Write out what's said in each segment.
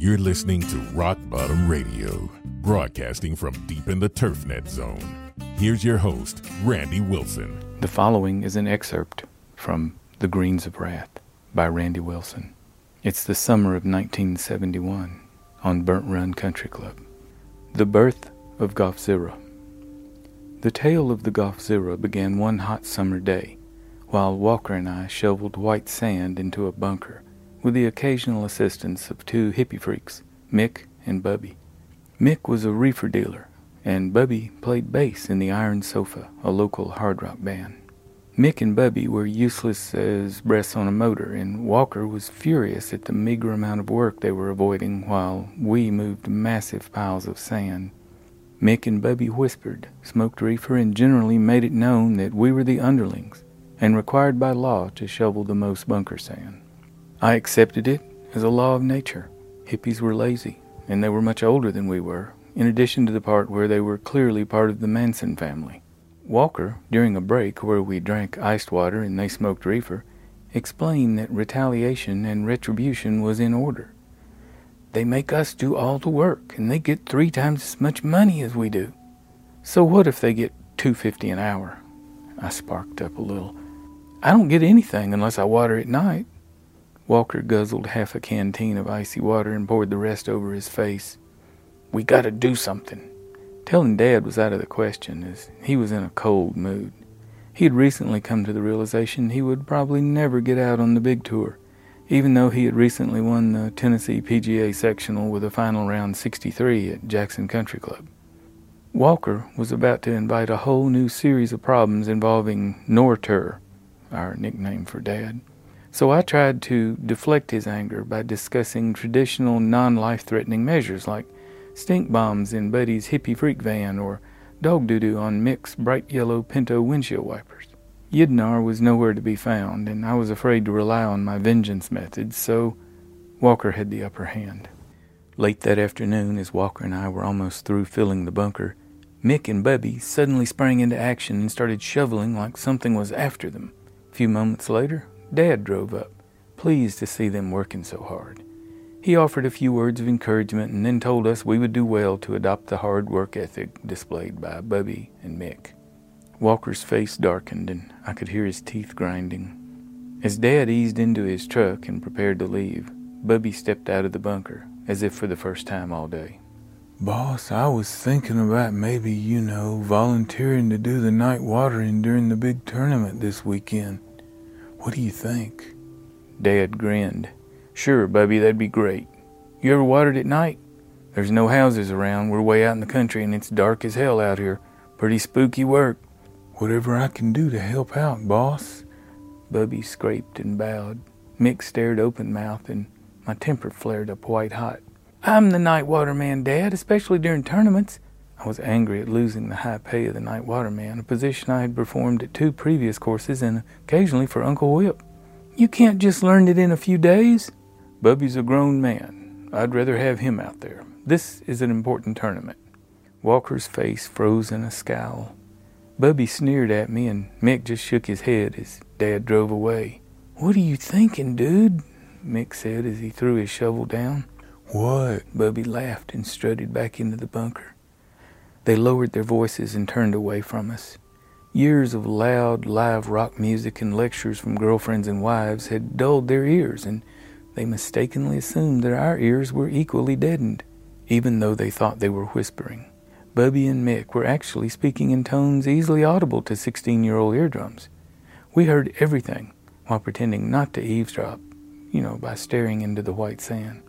You're listening to Rock Bottom Radio, broadcasting from deep in the TurfNet zone. Here's your host, Randy Wilson. The following is an excerpt from The Greens of Wrath by Randy Wilson. It's the summer of 1971 on Burnt Run Country Club. The birth of Golfzirra. The tale of the Golfzirra began one hot summer day while Walker and I shoveled white sand into a bunker with the occasional assistance of two hippie freaks, Mick and Bubby. Mick was a reefer dealer, and Bubby played bass in the Iron Sofa, a local hard rock band. Mick and Bubby were useless as breaths on a motor, and Walker was furious at the meager amount of work they were avoiding while we moved massive piles of sand. Mick and Bubby whispered, smoked reefer, and generally made it known that we were the underlings and required by law to shovel the most bunker sand. I accepted it as a law of nature. Hippies were lazy, and they were much older than we were, in addition to the part where they were clearly part of the Manson family. Walker, during a break where we drank iced water and they smoked reefer, explained that retaliation and retribution was in order. They make us do all the work, and they get three times as much money as we do. So what if they get two fifty an hour? I sparked up a little. I don't get anything unless I water at night. Walker guzzled half a canteen of icy water and poured the rest over his face. We gotta do something. Telling Dad was out of the question, as he was in a cold mood. He had recently come to the realization he would probably never get out on the big tour, even though he had recently won the Tennessee PGA sectional with a final round 63 at Jackson Country Club. Walker was about to invite a whole new series of problems involving Nortur, our nickname for Dad. So I tried to deflect his anger by discussing traditional non life threatening measures like stink bombs in Buddy's hippie freak van or dog doo doo on Mick's bright yellow Pinto windshield wipers. Yidnar was nowhere to be found, and I was afraid to rely on my vengeance methods, so Walker had the upper hand. Late that afternoon, as Walker and I were almost through filling the bunker, Mick and Bubby suddenly sprang into action and started shoveling like something was after them. A few moments later, Dad drove up, pleased to see them working so hard. He offered a few words of encouragement and then told us we would do well to adopt the hard work ethic displayed by Bubby and Mick. Walker's face darkened and I could hear his teeth grinding. As Dad eased into his truck and prepared to leave, Bubby stepped out of the bunker, as if for the first time all day. Boss, I was thinking about maybe, you know, volunteering to do the night watering during the big tournament this weekend. What do you think? Dad grinned. Sure, Bubby, that'd be great. You ever watered at night? There's no houses around. We're way out in the country and it's dark as hell out here. Pretty spooky work. Whatever I can do to help out, boss. Bubby scraped and bowed. Mick stared open mouthed and my temper flared up white hot. I'm the night waterman, Dad, especially during tournaments. I was angry at losing the high pay of the night waterman, a position I had performed at two previous courses and occasionally for Uncle Whip. You can't just learn it in a few days. Bubby's a grown man. I'd rather have him out there. This is an important tournament. Walker's face froze in a scowl. Bubby sneered at me, and Mick just shook his head as Dad drove away. What are you thinking, dude? Mick said as he threw his shovel down. What? Bubby laughed and strutted back into the bunker. They lowered their voices and turned away from us. Years of loud, live rock music and lectures from girlfriends and wives had dulled their ears, and they mistakenly assumed that our ears were equally deadened, even though they thought they were whispering. Bubby and Mick were actually speaking in tones easily audible to 16 year old eardrums. We heard everything while pretending not to eavesdrop, you know, by staring into the white sand.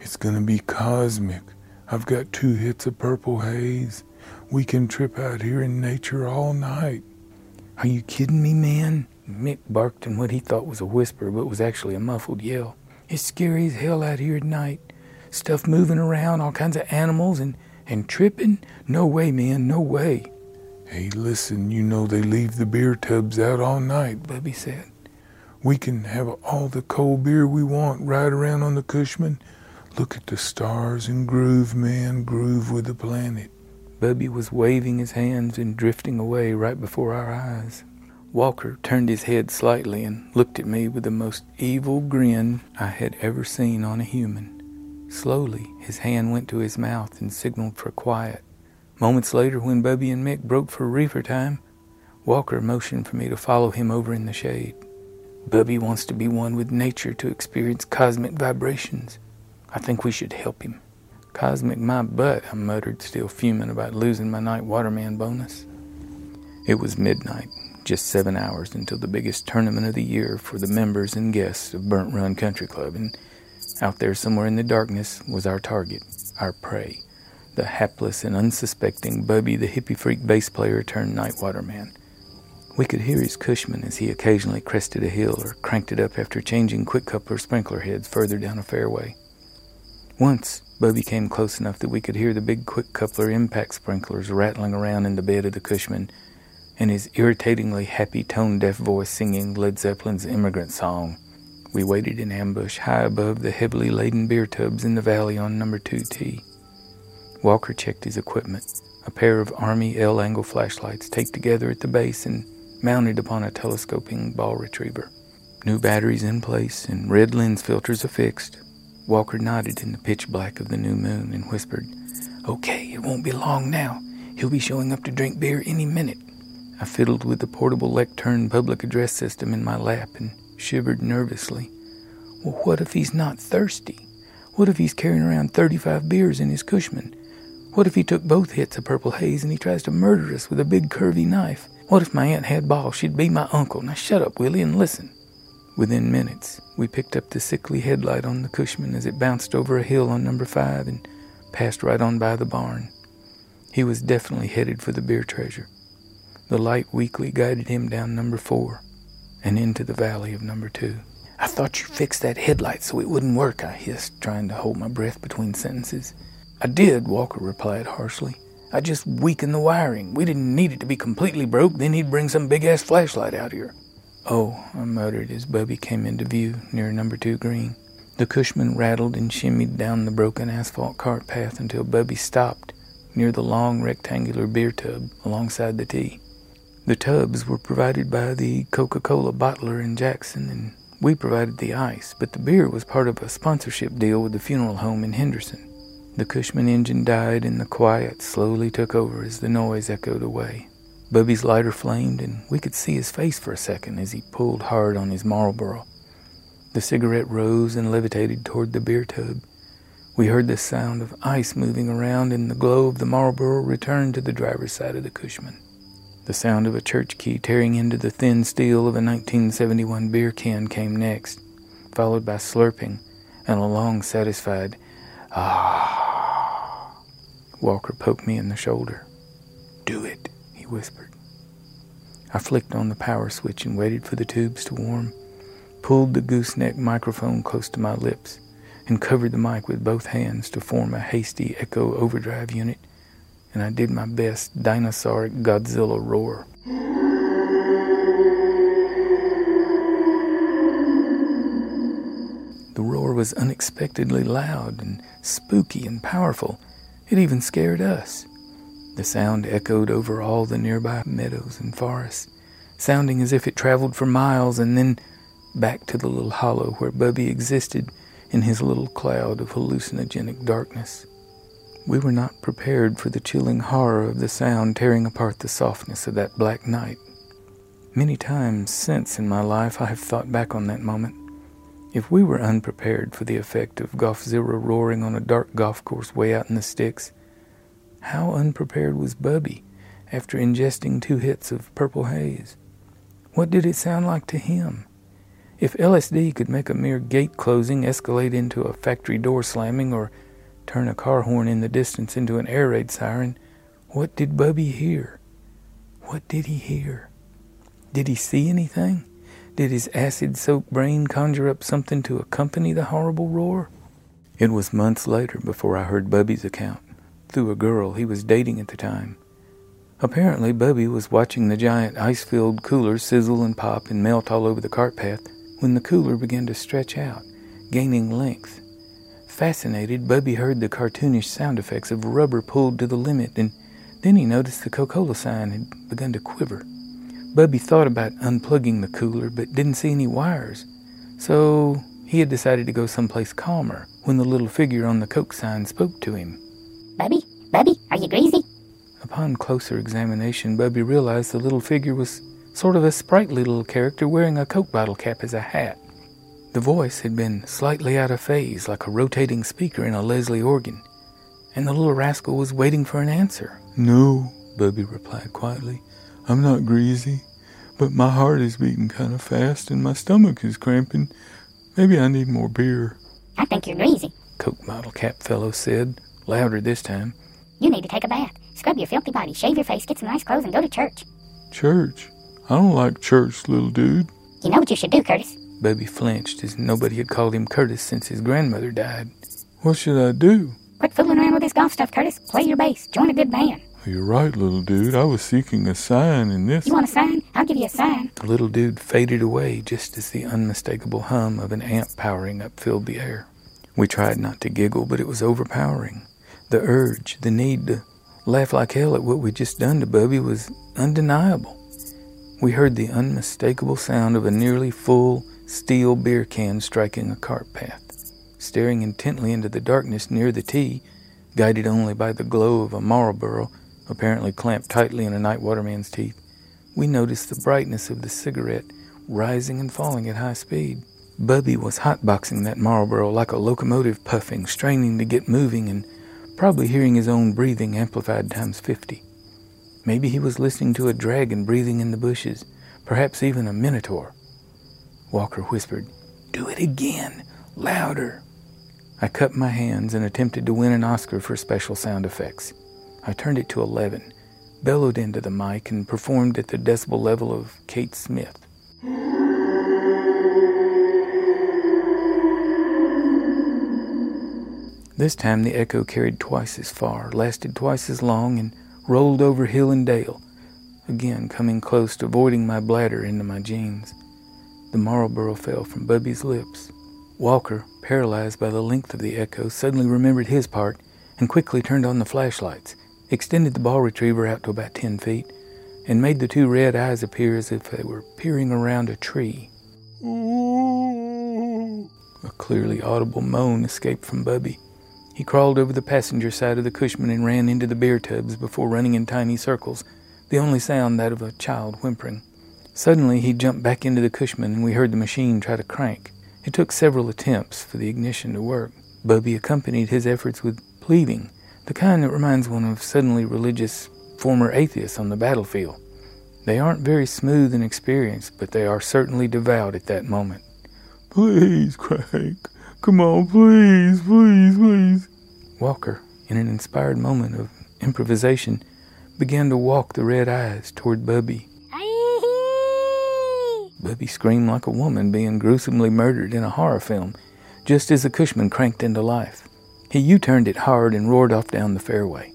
It's gonna be cosmic. I've got two hits of purple haze. We can trip out here in nature all night. Are you kidding me, man? Mick barked in what he thought was a whisper, but was actually a muffled yell. It's scary as hell out here at night. Stuff moving around, all kinds of animals, and, and tripping? No way, man, no way. Hey, listen, you know they leave the beer tubs out all night, Bubby said. We can have all the cold beer we want right around on the Cushman. Look at the stars and groove, man, groove with the planet. Bubby was waving his hands and drifting away right before our eyes. Walker turned his head slightly and looked at me with the most evil grin I had ever seen on a human. Slowly, his hand went to his mouth and signaled for quiet. Moments later, when Bubby and Mick broke for reefer time, Walker motioned for me to follow him over in the shade. Bubby wants to be one with nature to experience cosmic vibrations. I think we should help him. Cosmic my butt, I muttered, still fuming about losing my night waterman bonus. It was midnight, just seven hours until the biggest tournament of the year for the members and guests of Burnt Run Country Club, and out there somewhere in the darkness was our target, our prey, the hapless and unsuspecting Bubby the hippie freak bass player turned night waterman. We could hear his Cushman as he occasionally crested a hill or cranked it up after changing quick coupler sprinkler heads further down a fairway. Once, Bubby came close enough that we could hear the big quick coupler impact sprinklers rattling around in the bed of the Cushman and his irritatingly happy tone deaf voice singing Led Zeppelin's immigrant song. We waited in ambush high above the heavily laden beer tubs in the valley on number 2T. Walker checked his equipment, a pair of Army L angle flashlights taped together at the base and mounted upon a telescoping ball retriever. New batteries in place and red lens filters affixed. Walker nodded in the pitch black of the new moon and whispered, Okay, it won't be long now. He'll be showing up to drink beer any minute. I fiddled with the portable lectern public address system in my lap and shivered nervously. Well, what if he's not thirsty? What if he's carrying around 35 beers in his Cushman? What if he took both hits of purple haze and he tries to murder us with a big curvy knife? What if my aunt had balls? She'd be my uncle. Now shut up, Willie, and listen. Within minutes, we picked up the sickly headlight on the Cushman as it bounced over a hill on number five and passed right on by the barn. He was definitely headed for the beer treasure. The light weakly guided him down number four and into the valley of number two. I thought you fixed that headlight so it wouldn't work, I hissed, trying to hold my breath between sentences. I did, Walker replied harshly. I just weakened the wiring. We didn't need it to be completely broke, then he'd bring some big ass flashlight out here. Oh, I muttered as Bubby came into view near number two green. The Cushman rattled and shimmied down the broken asphalt cart path until Bubby stopped near the long rectangular beer tub alongside the tee. The tubs were provided by the Coca Cola bottler in Jackson, and we provided the ice, but the beer was part of a sponsorship deal with the funeral home in Henderson. The Cushman engine died, and the quiet slowly took over as the noise echoed away. Bubby's lighter flamed, and we could see his face for a second as he pulled hard on his Marlboro. The cigarette rose and levitated toward the beer tub. We heard the sound of ice moving around, and the glow of the Marlboro returned to the driver's side of the Cushman. The sound of a church key tearing into the thin steel of a 1971 beer can came next, followed by slurping and a long, satisfied ah. Walker poked me in the shoulder. Do it, he whispered. I flicked on the power switch and waited for the tubes to warm, pulled the gooseneck microphone close to my lips, and covered the mic with both hands to form a hasty echo overdrive unit, and I did my best dinosauric Godzilla roar. The roar was unexpectedly loud and spooky and powerful it even scared us. The sound echoed over all the nearby meadows and forests, sounding as if it traveled for miles and then back to the little hollow where Bubby existed in his little cloud of hallucinogenic darkness. We were not prepared for the chilling horror of the sound tearing apart the softness of that black night. Many times since in my life I have thought back on that moment. If we were unprepared for the effect of Golfzirra roaring on a dark golf course way out in the sticks, how unprepared was Bubby after ingesting two hits of purple haze? What did it sound like to him? If LSD could make a mere gate closing escalate into a factory door slamming or turn a car horn in the distance into an air raid siren, what did Bubby hear? What did he hear? Did he see anything? Did his acid soaked brain conjure up something to accompany the horrible roar? It was months later before I heard Bubby's account, through a girl he was dating at the time. Apparently, Bubby was watching the giant ice filled cooler sizzle and pop and melt all over the cart path when the cooler began to stretch out, gaining length. Fascinated, Bubby heard the cartoonish sound effects of rubber pulled to the limit, and then he noticed the Coca Cola sign had begun to quiver. Bubby thought about unplugging the cooler but didn't see any wires. So He had decided to go someplace calmer when the little figure on the Coke sign spoke to him. Bubby, Bubby, are you greasy? Upon closer examination, Bubby realized the little figure was sort of a sprightly little character wearing a Coke bottle cap as a hat. The voice had been slightly out of phase, like a rotating speaker in a Leslie organ, and the little rascal was waiting for an answer. No, Bubby replied quietly. I'm not greasy, but my heart is beating kind of fast and my stomach is cramping. Maybe I need more beer. I think you're greasy. Coke bottle cap fellow said, louder this time. You need to take a bath, scrub your filthy body, shave your face, get some nice clothes, and go to church. Church? I don't like church, little dude. You know what you should do, Curtis? Baby flinched as nobody had called him Curtis since his grandmother died. What should I do? Quit fooling around with this golf stuff, Curtis. Play your bass. Join a good band. You're right, little dude. I was seeking a sign in this. You want a sign? I'll give you a sign. The little dude faded away just as the unmistakable hum of an amp powering up filled the air. We tried not to giggle, but it was overpowering. The urge, the need to laugh like hell at what we'd just done to Bubby was undeniable. We heard the unmistakable sound of a nearly full steel beer can striking a cart path. Staring intently into the darkness near the tee, guided only by the glow of a Marlboro, apparently clamped tightly in a night waterman's teeth, we noticed the brightness of the cigarette rising and falling at high speed. Bubby was hotboxing that Marlboro like a locomotive puffing, straining to get moving, and probably hearing his own breathing amplified times fifty. Maybe he was listening to a dragon breathing in the bushes, perhaps even a minotaur. Walker whispered, Do it again, louder. I cupped my hands and attempted to win an Oscar for special sound effects. I turned it to 11, bellowed into the mic, and performed at the decibel level of Kate Smith. This time the echo carried twice as far, lasted twice as long, and rolled over hill and dale, again coming close to voiding my bladder into my jeans. The Marlboro fell from Bubby's lips. Walker, paralyzed by the length of the echo, suddenly remembered his part and quickly turned on the flashlights, extended the ball retriever out to about ten feet, and made the two red eyes appear as if they were peering around a tree. A clearly audible moan escaped from Bubby. He crawled over the passenger side of the Cushman and ran into the beer tubs before running in tiny circles, the only sound that of a child whimpering. Suddenly he jumped back into the Cushman and we heard the machine try to crank. It took several attempts for the ignition to work. Bubby accompanied his efforts with pleading, the kind that reminds one of suddenly religious former atheists on the battlefield. They aren't very smooth and experienced, but they are certainly devout at that moment. Please, Crank. Come on, please, please, please. Walker, in an inspired moment of improvisation, began to walk the red eyes toward Bubby. Bubby screamed like a woman being gruesomely murdered in a horror film, just as the Cushman cranked into life. He U turned it hard and roared off down the fairway.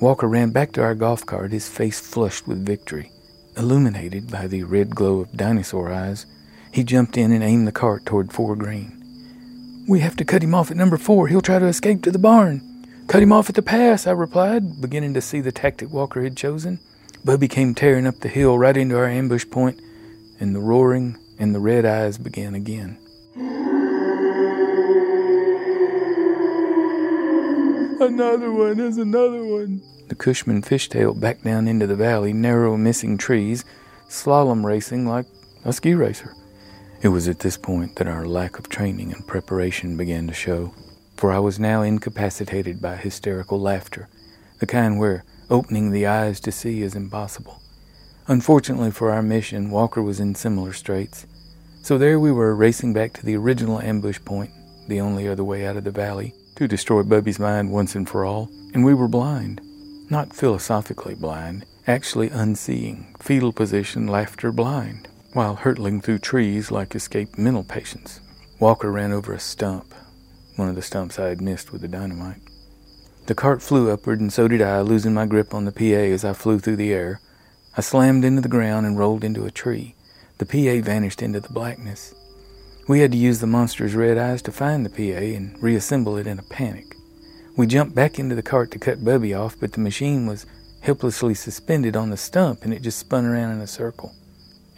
Walker ran back to our golf cart, his face flushed with victory. Illuminated by the red glow of dinosaur eyes, he jumped in and aimed the cart toward four green. We have to cut him off at number four. He'll try to escape to the barn. Cut him off at the pass, I replied, beginning to see the tactic Walker had chosen. Bubby came tearing up the hill right into our ambush point, and the roaring and the red eyes began again. Another one, there's another one. The Cushman fishtailed back down into the valley, narrow missing trees, slalom racing like a ski racer. It was at this point that our lack of training and preparation began to show, for I was now incapacitated by hysterical laughter, the kind where opening the eyes to see is impossible. Unfortunately for our mission, Walker was in similar straits. So there we were, racing back to the original ambush point, the only other way out of the valley, to destroy Bubby's mind once and for all, and we were blind. Not philosophically blind, actually unseeing, fetal position, laughter blind, while hurtling through trees like escaped mental patients. Walker ran over a stump, one of the stumps I had missed with the dynamite. The cart flew upward, and so did I, losing my grip on the PA as I flew through the air. I slammed into the ground and rolled into a tree. The PA vanished into the blackness. We had to use the monster's red eyes to find the PA and reassemble it in a panic. We jumped back into the cart to cut Bubby off, but the machine was helplessly suspended on the stump and it just spun around in a circle.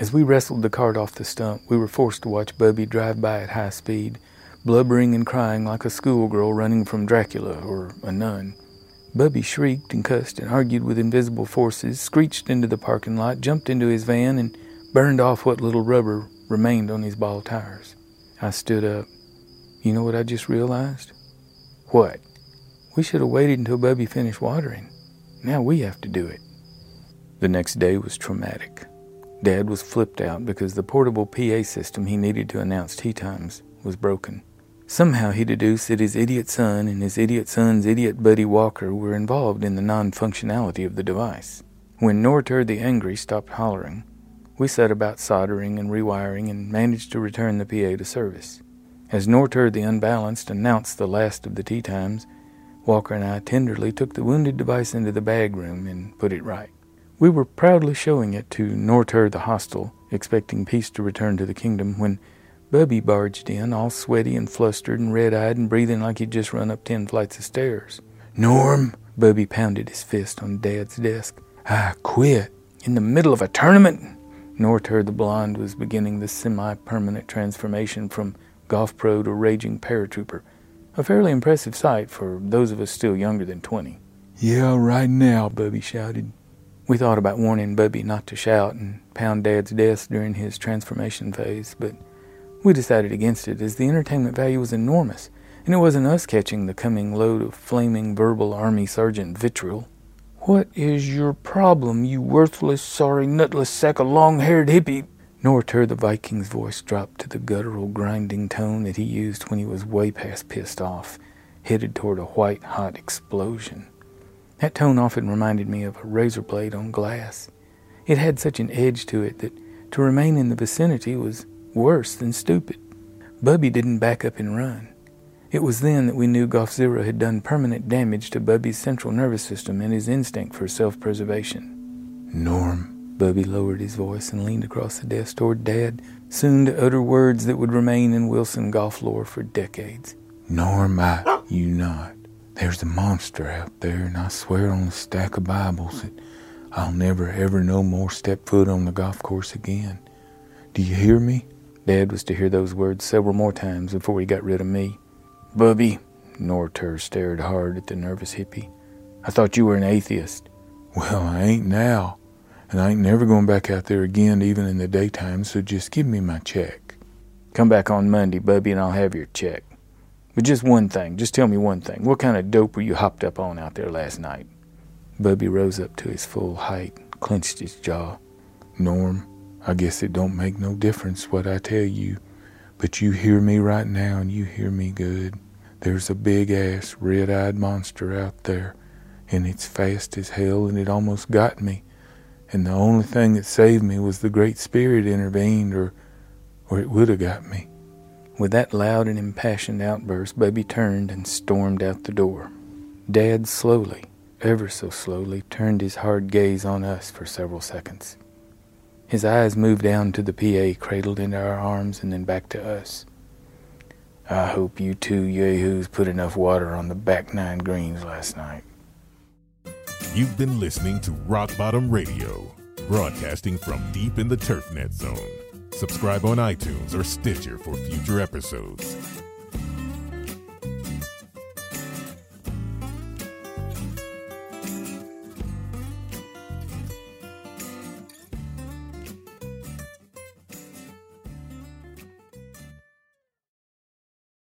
As we wrestled the cart off the stump, we were forced to watch Bubby drive by at high speed, blubbering and crying like a schoolgirl running from Dracula or a nun. Bubby shrieked and cussed and argued with invisible forces, screeched into the parking lot, jumped into his van, and burned off what little rubber remained on his ball tires. I stood up. You know what I just realized? What? We should have waited until Bubby finished watering. Now we have to do it. The next day was traumatic. Dad was flipped out because the portable PA system he needed to announce tee times was broken. Somehow he deduced that his idiot son and his idiot son's idiot buddy Walker were involved in the non functionality of the device. When Nortur the Angry stopped hollering, we set about soldering and rewiring and managed to return the PA to service. As Nortur the Unbalanced announced the last of the tee times, Walker and I tenderly took the wounded device into the bag room and put it right. We were proudly showing it to Nortur the Hostile, expecting peace to return to the kingdom, when Bubby barged in, all sweaty and flustered and red eyed and breathing like he'd just run up ten flights of stairs. Norm, Bubby pounded his fist on Dad's desk. I quit. In the middle of a tournament? Nortur the Blonde was beginning the semi permanent transformation from golf pro to raging paratrooper. A fairly impressive sight for those of us still younger than 20. Yeah, right now, Bubby shouted. We thought about warning Bubby not to shout and pound Dad's desk during his transformation phase, but we decided against it as the entertainment value was enormous, and it wasn't us catching the coming load of flaming verbal Army Sergeant vitriol. What is your problem, you worthless, sorry, nutless sack of long haired hippie? Nortur the Viking's voice dropped to the guttural, grinding tone that he used when he was way past pissed off, headed toward a white hot explosion. That tone often reminded me of a razor blade on glass. It had such an edge to it that to remain in the vicinity was worse than stupid. Bubby didn't back up and run. It was then that we knew Golfzirra had done permanent damage to Bubby's central nervous system and his instinct for self preservation. Norm, Bubby lowered his voice and leaned across the desk toward Dad, soon to utter words that would remain in Wilson golf lore for decades. Norm, I, you not. There's a monster out there, and I swear on a stack of Bibles that I'll never ever no more step foot on the golf course again. Do you hear me? Dad was to hear those words several more times before he got rid of me. Bubby, Nortur stared hard at the nervous hippie. I thought you were an atheist. Well, I ain't now, and I ain't never going back out there again, even in the daytime, so just give me my check. Come back on Monday, Bubby, and I'll have your check. But just one thing, just tell me one thing. What kind of dope were you hopped up on out there last night? Bubby rose up to his full height, clenched his jaw. Norm, I guess it don't make no difference what I tell you, but you hear me right now and you hear me good. There's a big ass, red eyed monster out there, and it's fast as hell, and it almost got me. And the only thing that saved me was the Great Spirit intervened, or, or it would have got me. With that loud and impassioned outburst, Bubby turned and stormed out the door. Dad slowly, ever so slowly, turned his hard gaze on us for several seconds. His eyes moved down to the PA cradled into our arms and then back to us. I hope you two yahoos put enough water on the back nine greens last night. You've been listening to Rock Bottom Radio, broadcasting from deep in the TurfNet zone. Subscribe on iTunes or Stitcher for future episodes.